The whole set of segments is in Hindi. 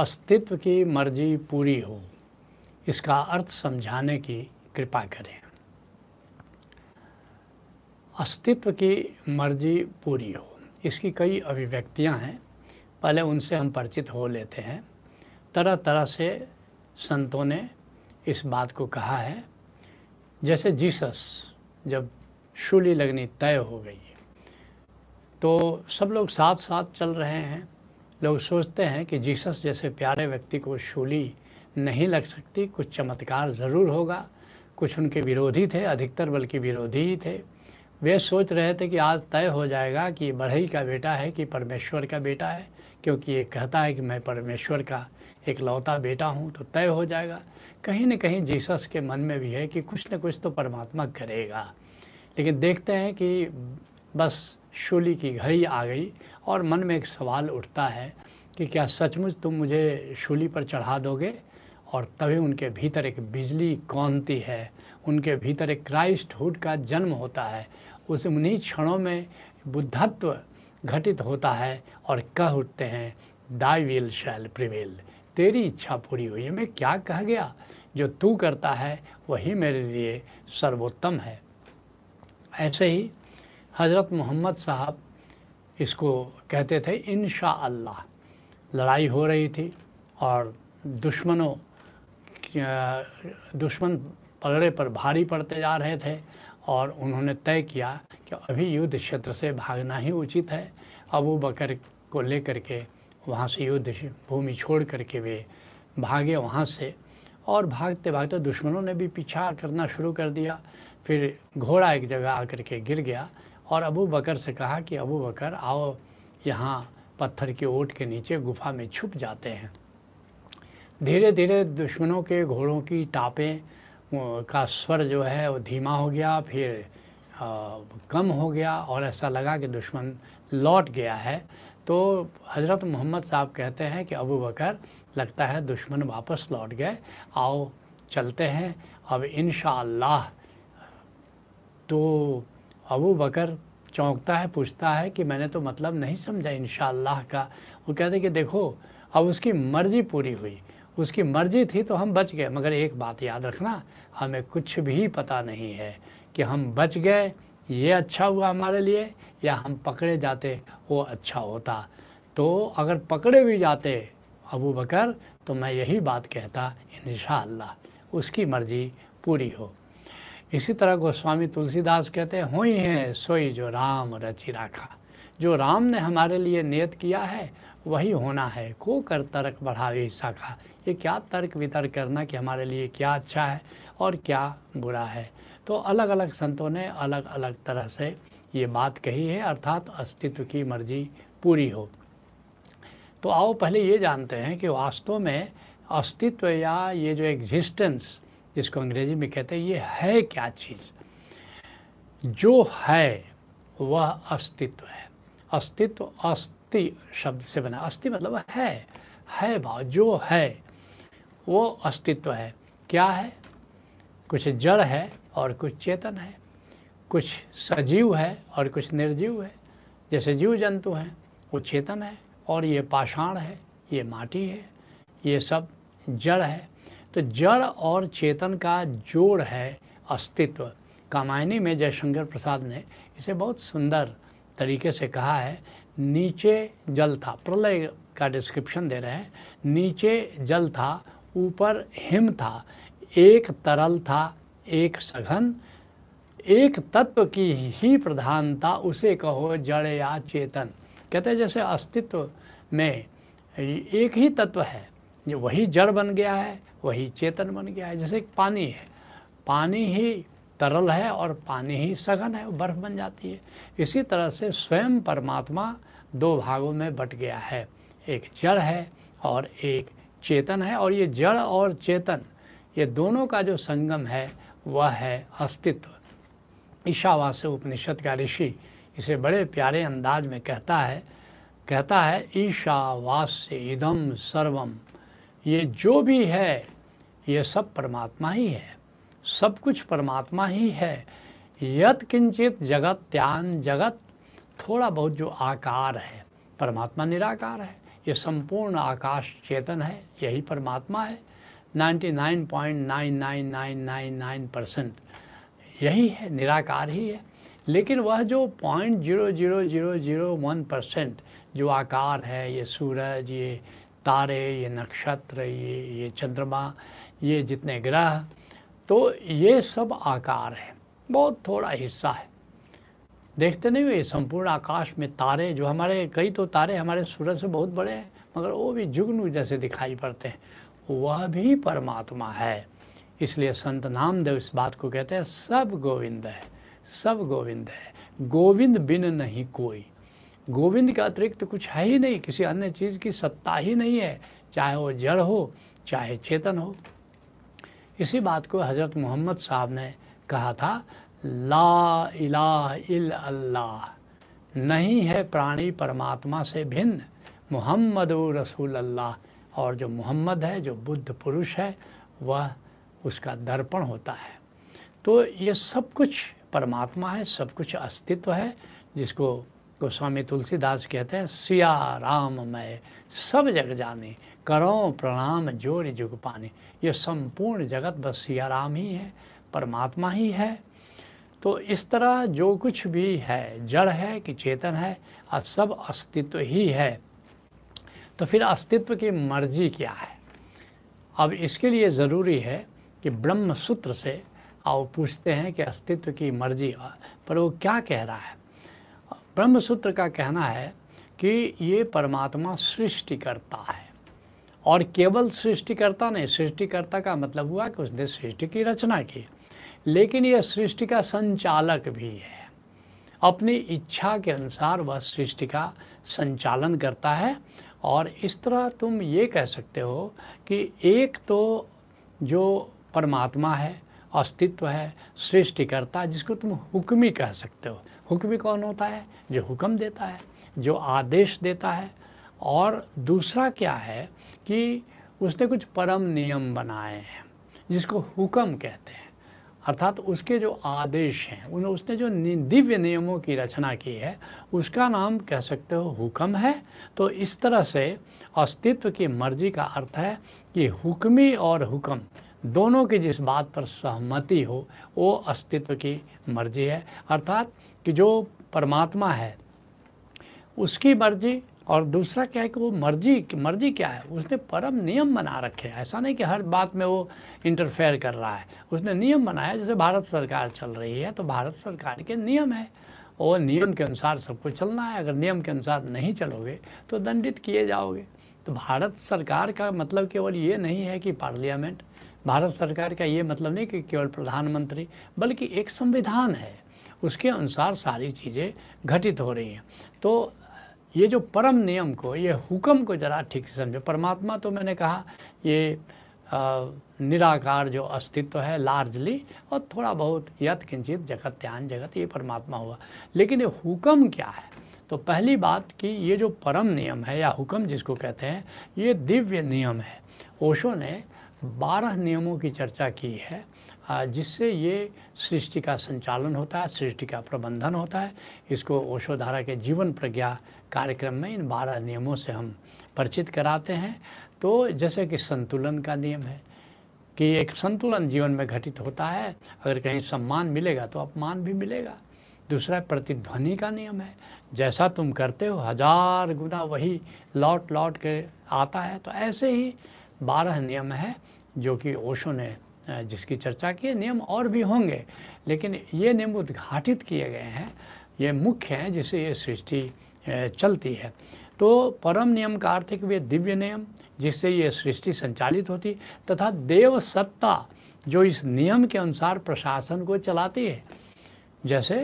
अस्तित्व की मर्ज़ी पूरी हो, इसका अर्थ समझाने की कृपा करें। अस्तित्व की मर्ज़ी पूरी हो, इसकी कई अभिव्यक्तियाँ हैं, पहले उनसे हम परिचित हो लेते हैं। तरह तरह से संतों ने इस बात को कहा है, जैसे जीसस जब शूली लगनी तय हो गई तो सब लोग साथ साथ चल रहे हैं। लोग सोचते हैं कि जीसस जैसे प्यारे व्यक्ति को शूली नहीं लग सकती, कुछ चमत्कार ज़रूर होगा। कुछ उनके विरोधी थे, अधिकतर बल्कि विरोधी ही थे। वे सोच रहे थे कि आज तय हो जाएगा कि ये बढ़ई का बेटा है कि परमेश्वर का बेटा है, क्योंकि ये कहता है कि मैं परमेश्वर का एक लौता बेटा हूँ तो तय हो जाएगा। कहीं ना कहीं जीसस के मन में भी है कि कुछ न कुछ तो परमात्मा करेगा। लेकिन देखते हैं कि बस शूली की घड़ी आ गई और मन में एक सवाल उठता है कि क्या सचमुच तुम मुझे शूली पर चढ़ा दोगे? और तभी उनके भीतर एक बिजली कौनती है। उनके भीतर एक क्राइस्टहुड का जन्म होता है। उस उन्हीं क्षणों में बुद्धत्व घटित होता है और कह उठते हैं दाई विल शैल प्रिवेल तेरी इच्छा पूरी हुई है। मैं क्या कह गया? जो तू करता है, वही मेरे लिए सर्वोत्तम है। ऐसे ही हज़रत मोहम्मद साहब इसको कहते थे इन लड़ाई हो रही थी और दुश्मनों दुश्मन पलड़े पर भारी पड़ते जा रहे थे और उन्होंने तय किया कि अभी युद्ध क्षेत्र से भागना ही उचित है। अबू बकर को लेकर के वहाँ से युद्ध भूमि छोड़ करके वे भागे वहाँ से और भागते भागते दुश्मनों ने भी पीछा करना शुरू कर दिया। फिर घोड़ा एक जगह आकर के गिर गया और अबू बकर से कहा कि अबू बकर आओ यहाँ पत्थर की ओट के नीचे गुफा में छुप जाते हैं। धीरे धीरे दुश्मनों के घोड़ों की टापें का स्वर जो है वो धीमा हो गया फिर आ, कम हो गया और ऐसा लगा कि दुश्मन लौट गया है। तो हज़रत मोहम्मद साहब कहते हैं कि अबू बकर लगता है दुश्मन वापस लौट गए। आओ चलते हैं। अब इन तो अबू बकर चौंकता है, पूछता है कि मैंने तो मतलब नहीं समझा इन का। वो कहते कि देखो, अब उसकी मर्ज़ी पूरी हुई। उसकी मर्ज़ी थी तो हम बच गए। मगर एक बात याद रखना, हमें कुछ भी पता नहीं है कि हम बच गए, ये अच्छा हुआ हमारे लिए या हम पकड़े जाते, वो अच्छा होता। तो अगर पकड़े भी जाते अबू बकर तो मैं यही बात कहता इन उसकी मर्ज़ी पूरी हो। इसी तरह गोस्वामी तुलसीदास कहते हैं हो ही हैं सोई जो राम रचि राखा। जो राम ने हमारे लिए नियत किया है, वही होना है। को कर तर्क बढ़ावे शाखा। ये क्या तर्क वितर्क करना कि हमारे लिए क्या अच्छा है और क्या बुरा है? तो अलग अलग संतों ने अलग अलग तरह से ये बात कही है, अर्थात अस्तित्व की मर्ज़ी पूरी हो। तो आओ पहले ये जानते हैं कि वास्तव में अस्तित्व या ये जो एग्जिस्टेंस जिसको अंग्रेज़ी में कहते हैं, ये है क्या चीज़? जो है, वह अस्तित्व है। अस्तित्व अस्थि शब्द से बना। अस्थि मतलब है है भाव, जो है, वो अस्तित्व है। क्या है? कुछ जड़ है और कुछ चेतन है। कुछ सजीव है और कुछ निर्जीव है। जैसे जीव जंतु हैं, वो चेतन है और ये पाषाण है, ये माटी है, ये सब जड़ है। तो जड़ और चेतन का जोड़ है अस्तित्व। कामायनी में जयशंकर प्रसाद ने इसे बहुत सुंदर तरीके से कहा है, नीचे जल था। प्रलय का डिस्क्रिप्शन दे रहे हैं, नीचे जल था, ऊपर हिम था, एक तरल था, एक सघन, एक तत्व की ही प्रधानता, उसे कहो जड़ या चेतन। कहते हैं जैसे अस्तित्व में एक ही तत्व है, जो वही जड़ बन गया है वही चेतन बन गया है, जैसे पानी है। पानी ही तरल है और पानी ही सघन है बर्फ़ बन जाती है। इसी तरह से स्वयं परमात्मा दो भागों में बट गया है। एक जड़ है और एक चेतन है और ये जड़ और चेतन, ये दोनों का जो संगम है, वह है अस्तित्व। ईशावास्य उपनिषद का ऋषि इसे बड़े प्यारे अंदाज में कहता है कहता है, ईशावास्य इदम सर्वम ये जो भी है, ये सब परमात्मा ही है। सब कुछ परमात्मा ही है। यत किंचित जगत त्यान जगत, थोड़ा बहुत जो आकार है, परमात्मा निराकार है। ये संपूर्ण आकाश चेतन है, यही परमात्मा है। 99.99999 परसेंट यही है, निराकार ही है। लेकिन वह जो point zero zero zero zero one percent जो आकार है, ये सूरज, ये तारे, ये नक्षत्र, ये ये चंद्रमा, ये जितने ग्रह तो ये सब आकार है। बहुत थोड़ा हिस्सा है। देखते नहीं हुए, संपूर्ण आकाश में तारे जो हमारे, कई तो तारे हमारे सूरज से बहुत बड़े हैं, मगर वो भी जुगनू जैसे दिखाई पड़ते हैं। वह भी परमात्मा है। इसलिए संत नामदेव इस बात को कहते हैं, सब गोविंद है, सब गोविंद है। गोविंद बिन नहीं कोई। गोविंद के अतिरिक्त कुछ है ही नहीं, किसी अन्य चीज़ की सत्ता ही नहीं है, चाहे वो जड़ हो, चाहे चेतन हो। इसी बात को हज़रत मोहम्मद साहब ने कहा था, ला इलाह इल अल्लाह नहीं है प्राणी परमात्मा से भिन्न, मोहम्मद रसूल अल्लाह और जो मोहम्मद है, जो बुद्ध पुरुष है, वह उसका दर्पण होता है। तो ये सब कुछ परमात्मा है, सब कुछ अस्तित्व है, जिसको गोस्वामी तुलसीदास कहते हैं, सिया राम मैं, सब जग जाने, करो प्रणाम ज़ोर जुग पाने। ये संपूर्ण जगत बस सिया राम ही है, परमात्मा ही है। तो इस तरह जो कुछ भी है, जड़ है कि चेतन है और सब अस्तित्व ही है। तो फिर अस्तित्व की मर्ज़ी क्या है? अब इसके लिए ज़रूरी है कि ब्रह्म सूत्र से आओ पूछते हैं कि अस्तित्व की मर्ज़ी, पर वो क्या कह रहा है? ब्रह्म सूत्र का कहना है कि ये परमात्मा सृष्टि करता है। और केवल सृष्टिकर्ता नहीं, सृष्टिकर्ता का मतलब हुआ कि उसने सृष्टि की रचना की। लेकिन यह सृष्टि का संचालक भी है। अपनी इच्छा के अनुसार वह सृष्टि का संचालन करता है। और इस तरह तुम ये कह सकते हो कि एक तो जो परमात्मा है अस्तित्व है, सृष्टिकर्ता, जिसको तुम हुक्मी कह सकते हो। हुक्मी कौन होता है? जो हुक्म देता है, जो आदेश देता है। और दूसरा क्या है कि उसने कुछ परम नियम बनाए हैं, जिसको हुक्म कहते हैं। अर्थात उसके जो आदेश हैं, उन, उसने जो दिव्य नियमों की रचना की है, उसका नाम कह सकते हो हुक्म है। तो इस तरह से अस्तित्व की मर्ज़ी का अर्थ है कि हुक्मी और हुक्म दोनों की जिस बात पर सहमति हो, वो अस्तित्व की मर्ज़ी है। अर्थात कि जो परमात्मा है, उसकी मर्ज़ी और दूसरा क्या है कि वो मर्ज़ी मर्ज़ी क्या है? उसने परम नियम बना रखे हैं। ऐसा नहीं कि हर बात में वो इंटरफेयर कर रहा है। उसने नियम बनाया, जैसे भारत सरकार चल रही है तो भारत सरकार के नियम है। और नियम के अनुसार सबको चलना है। अगर नियम के अनुसार नहीं चलोगे तो दंडित किए जाओगे। तो भारत सरकार का मतलब केवल ये नहीं है कि पार्लियामेंट भारत सरकार का ये मतलब नहीं कि केवल प्रधानमंत्री बल्कि एक संविधान है। उसके अनुसार सारी चीज़ें घटित हो रही हैं। तो ये जो परम नियम को ये हुक्म को ज़रा ठीक से समझो। परमात्मा तो मैंने कहा ये आ, निराकार जो अस्तित्व है लार्जली और थोड़ा बहुत यथ किंचित जगत त्यान जगत ये परमात्मा हुआ। लेकिन ये हुक्म क्या है? तो पहली बात कि ये जो परम नियम है या हुक्म जिसको कहते हैं ये दिव्य नियम है। ओशो ने बारह नियमों की चर्चा की है जिससे ये सृष्टि का संचालन होता है, सृष्टि का प्रबंधन होता है। इसको ओशोधारा के जीवन प्रज्ञा कार्यक्रम में इन बारह नियमों से हम परिचित कराते हैं। तो जैसे कि संतुलन का नियम है, कि एक संतुलन जीवन में घटित होता है, अगर कहीं सम्मान मिलेगा तो अपमान भी मिलेगा। दूसरा प्रतिध्वनि का नियम है, जैसा तुम करते हो, हज़ार गुना वही लौट लौट के आता है। तो ऐसे ही बारह नियम हैं जो कि ओशो ने जिसकी चर्चा की नियम और भी होंगे, लेकिन ये नियम उद्घाटित किए गए हैं। ये मुख्य हैं, जिससे ये सृष्टि चलती है। तो परम नियम का अर्थ है कि वे दिव्य नियम, जिससे ये सृष्टि संचालित होती, तथा देव सत्ता जो इस नियम के अनुसार प्रशासन को चलाती है। जैसे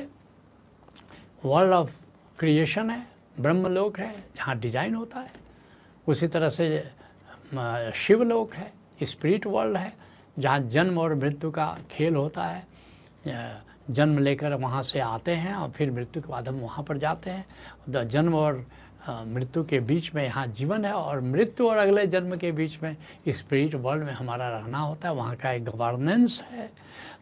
वर्ल्ड ऑफ़ क्रिएशन है, ब्रह्मलोक है, जहाँ डिज़ाइन होता है, उसी तरह से शिवलोक है, स्पिरिट वर्ल्ड है, जहाँ जन्म और मृत्यु का खेल होता है। जन्म लेकर वहाँ से आते हैं और फिर मृत्यु के बाद हम वहाँ पर जाते हैं। जन्म और मृत्यु के बीच में यहाँ जीवन है और मृत्यु और अगले जन्म के बीच में स्पिरिट वर्ल्ड में हमारा रहना होता है। वहाँ का एक गवर्नेंस है।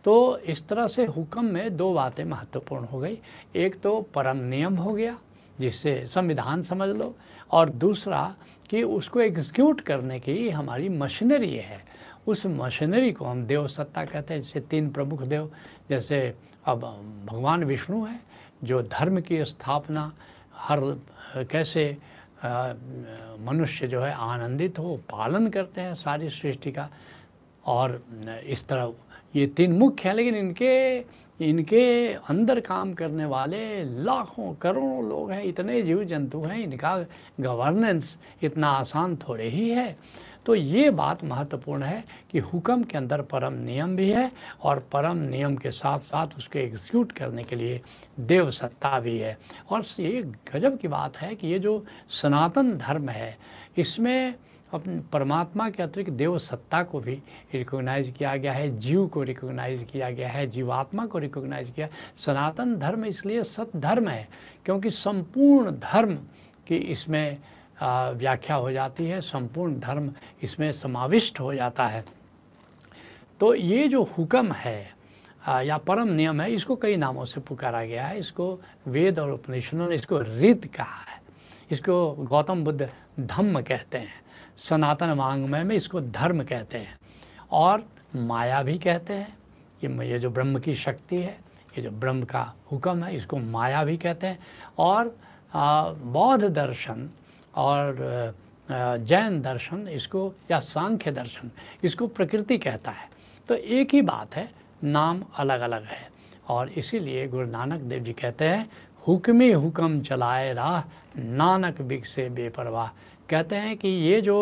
तो इस तरह से हुक्म में दो बातें महत्वपूर्ण हो गई। एक तो परम नियम हो गया, जिससे संविधान समझ लो और दूसरा कि उसको एग्जीक्यूट करने की हमारी मशीनरी है। उस मशीनरी को हम देव सत्ता कहते हैं, जैसे तीन प्रमुख देव, जैसे अब भगवान विष्णु है, जो धर्म की स्थापना, हर, कैसे मनुष्य जो है आनंदित हो, पालन करते हैं सारी सृष्टि का। और इस तरह ये तीन मुख्य हैं, लेकिन इनके इनके अंदर काम करने वाले लाखों, करोड़ों लोग हैं, इतने जीव जंतु हैं, इनका गवर्नेंस इतना आसान थोड़े ही है। तो ये बात महत्वपूर्ण है कि हुक्म के अंदर परम नियम भी है और परम नियम के साथ साथ उसके एग्जीक्यूट करने के लिए देव सत्ता भी है। और ये गजब की बात है कि ये जो सनातन धर्म है, इसमें अपने परमात्मा के अतिरिक्त देव सत्ता को भी रिकोगनाइज किया गया है, जीव को रिकोगनाइज किया गया है, जीवात्मा को रिकोगनाइज किया। सनातन धर्म इसलिए सत धर्म है क्योंकि संपूर्ण धर्म की इसमें व्याख्या हो जाती है, संपूर्ण धर्म इसमें समाविष्ट हो जाता है। तो ये जो हुक्म है या परम नियम है, इसको कई नामों से पुकारा गया है। इसको वेद और उपनिषदों ने इसको रित कहा है। इसको गौतम बुद्ध धम्म कहते हैं। सनातन वांग्मय में इसको धर्म कहते हैं। और माया भी कहते हैं कि ये जो ब्रह्म की शक्ति है, ये जो ब्रह्म का हुक्म है, इसको माया भी कहते हैं। और बौद्ध दर्शन और जैन दर्शन इसको, या सांख्य दर्शन इसको प्रकृति कहता है। तो एक ही बात है, नाम अलग अलग है। और इसीलिए गुरु नानक देव जी कहते हैं, हुक्मी हुक्म चलाए राह, नानक बिग से बेपरवाह। कहते हैं कि ये जो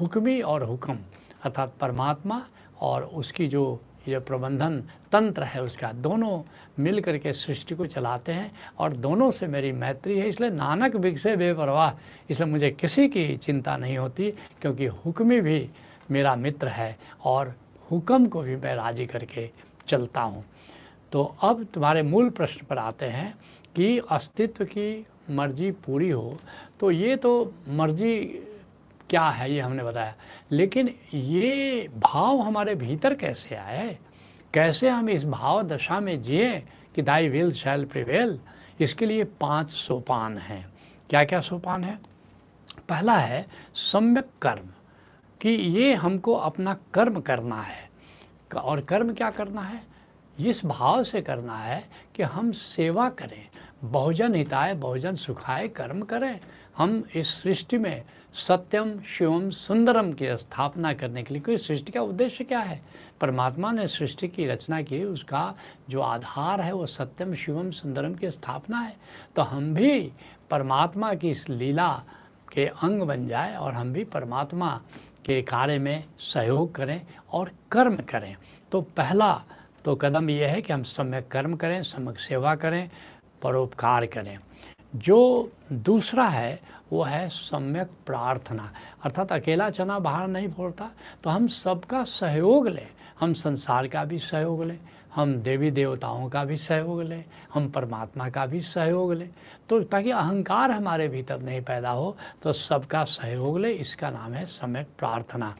हुक्मी और हुक्म, अर्थात परमात्मा और उसकी जो, ये प्रबंधन तंत्र है, उसका, दोनों मिल करके सृष्टि को चलाते हैं और दोनों से मेरी मैत्री है। इसलिए नानक बिग से बेपरवाह, इसलिए मुझे किसी की चिंता नहीं होती, क्योंकि हुक्मी भी मेरा मित्र है और हुक्म को भी मैं राज़ी करके चलता हूँ। तो अब तुम्हारे मूल प्रश्न पर आते हैं कि अस्तित्व की मर्ज़ी पूरी हो तो ये तो मर्ज़ी क्या है, ये हमने बताया। लेकिन ये भाव हमारे भीतर कैसे आए? कैसे हम इस भाव दशा में जिए कि दाई विल शैल प्रिवेल इसके लिए पाँच सोपान हैं। क्या क्या सोपान है? पहला है, सम्यक कर्म, कि ये हमको अपना कर्म करना है। और कर्म क्या करना है? इस भाव से करना है कि हम सेवा करें। बहुजन हिताय बहुजन सुखाय, कर्म करें। हम इस सृष्टि में सत्यम, शिवम, सुंदरम की स्थापना करने के लिए कोई सृष्टि का उद्देश्य क्या है? परमात्मा ने सृष्टि की रचना की, उसका जो आधार है, वो सत्यम, शिवम, सुंदरम की स्थापना है। तो हम भी परमात्मा की इस लीला के अंग बन जाए और हम भी परमात्मा के कार्य में सहयोग करें और कर्म करें। तो पहला तो कदम यह है कि हम सम्यक कर्म करें, सम्यक सेवा करें परोपकार करें। जो दूसरा है, वो है सम्यक प्रार्थना। अर्थात अकेला चना बाहर नहीं फोड़ता तो हम सबका सहयोग लें। हम संसार का भी सहयोग लें, हम देवी देवताओं का भी सहयोग लें, हम परमात्मा का भी सहयोग लें। तो ताकि अहंकार हमारे भीतर नहीं पैदा हो तो सबका सहयोग लें, इसका नाम है सम्यक प्रार्थना।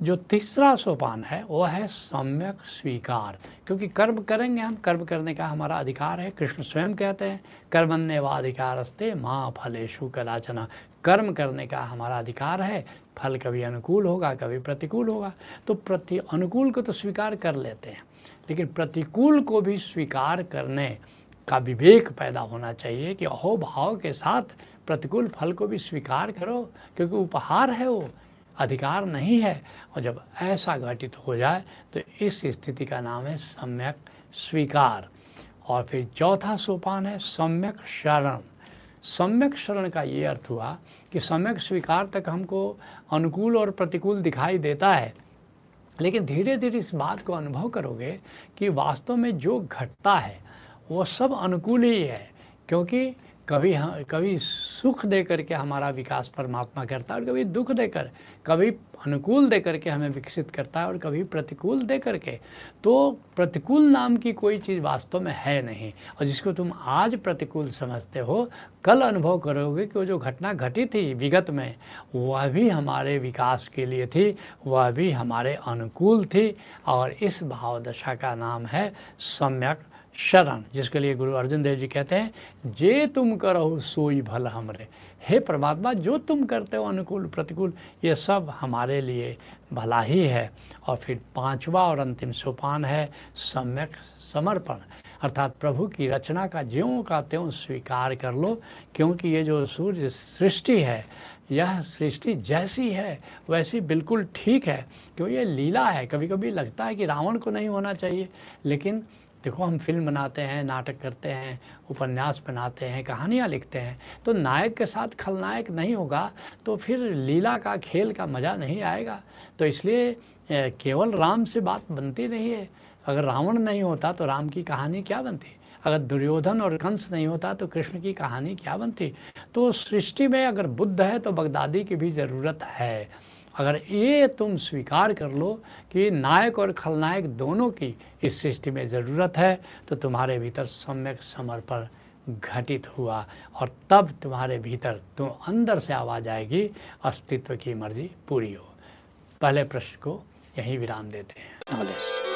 जो तीसरा सोपान है, वो है सम्यक स्वीकार। क्योंकि कर्म करेंगे हम, कर्म करने का हमारा अधिकार है, कृष्ण स्वयं कहते हैं कर्मण्य व अधिकार अस्ते माँ फलेशु कलाचना कर्म करने का हमारा अधिकार है, फल कभी अनुकूल होगा, कभी प्रतिकूल होगा। तो प्रति अनुकूल को तो स्वीकार कर लेते हैं, लेकिन प्रतिकूल को भी स्वीकार करने का विवेक पैदा होना चाहिए कि अहोभाव के साथ प्रतिकूल फल को भी स्वीकार करो, क्योंकि उपहार है वो अधिकार नहीं है और जब ऐसा घटित हो जाए तो इस स्थिति का नाम है सम्यक स्वीकार। और फिर चौथा सोपान है सम्यक शरण। सम्यक शरण का ये अर्थ हुआ कि सम्यक स्वीकार तक हमको अनुकूल और प्रतिकूल दिखाई देता है। लेकिन धीरे धीरे इस बात को अनुभव करोगे कि वास्तव में जो घटता है, वो सब अनुकूल ही है, क्योंकि कभी हम कभी सुख दे करके हमारा विकास परमात्मा करता है और कभी दुख देकर, कभी अनुकूल दे करके हमें विकसित करता है और कभी प्रतिकूल दे करके तो प्रतिकूल नाम की कोई चीज़ वास्तव में है नहीं और जिसको तुम आज प्रतिकूल समझते हो, कल अनुभव करोगे कि वो जो घटना घटी थी विगत में, वह भी हमारे विकास के लिए थी, वह भी हमारे अनुकूल थी और इस भाव दशा का नाम है सम्यक शरण, जिसके लिए गुरु अर्जुन देव जी कहते हैं, जे तुम करो, सोई भल हमरे। हे परमात्मा, जो तुम करते हो, अनुकूल, प्रतिकूल, ये सब हमारे लिए भला ही है। और फिर पांचवा और अंतिम सोपान है, सम्यक समर्पण। अर्थात प्रभु की रचना का ज्यों का त्यों स्वीकार कर लो, क्योंकि ये जो सूर्य सृष्टि है, यह सृष्टि जैसी है, वैसी बिल्कुल ठीक है, क्यों ये लीला है। कभी कभी लगता है कि रावण को नहीं होना चाहिए, लेकिन देखो, हम फ़िल्म बनाते हैं, नाटक करते हैं, उपन्यास बनाते हैं, कहानियाँ लिखते हैं तो नायक के साथ खलनायक नहीं होगा तो फिर लीला का, खेल का मज़ा नहीं आएगा। तो इसलिए केवल राम से बात बनती नहीं है। अगर रावण नहीं होता तो राम की कहानी क्या बनती? अगर दुर्योधन और कंस नहीं होता तो कृष्ण की कहानी क्या बनती? तो सृष्टि में अगर बुद्ध है तो बगदादी की भी ज़रूरत है। अगर ये तुम स्वीकार कर लो कि नायक और खलनायक दोनों की इस सृष्टि में ज़रूरत है तो तुम्हारे भीतर सम्यक समर्पण घटित हुआ और तब तुम्हारे भीतर तुम अंदर से आवाज़ आएगी, अस्तित्व की मर्ज़ी पूरी हो। पहले प्रश्न को यहीं विराम देते हैं।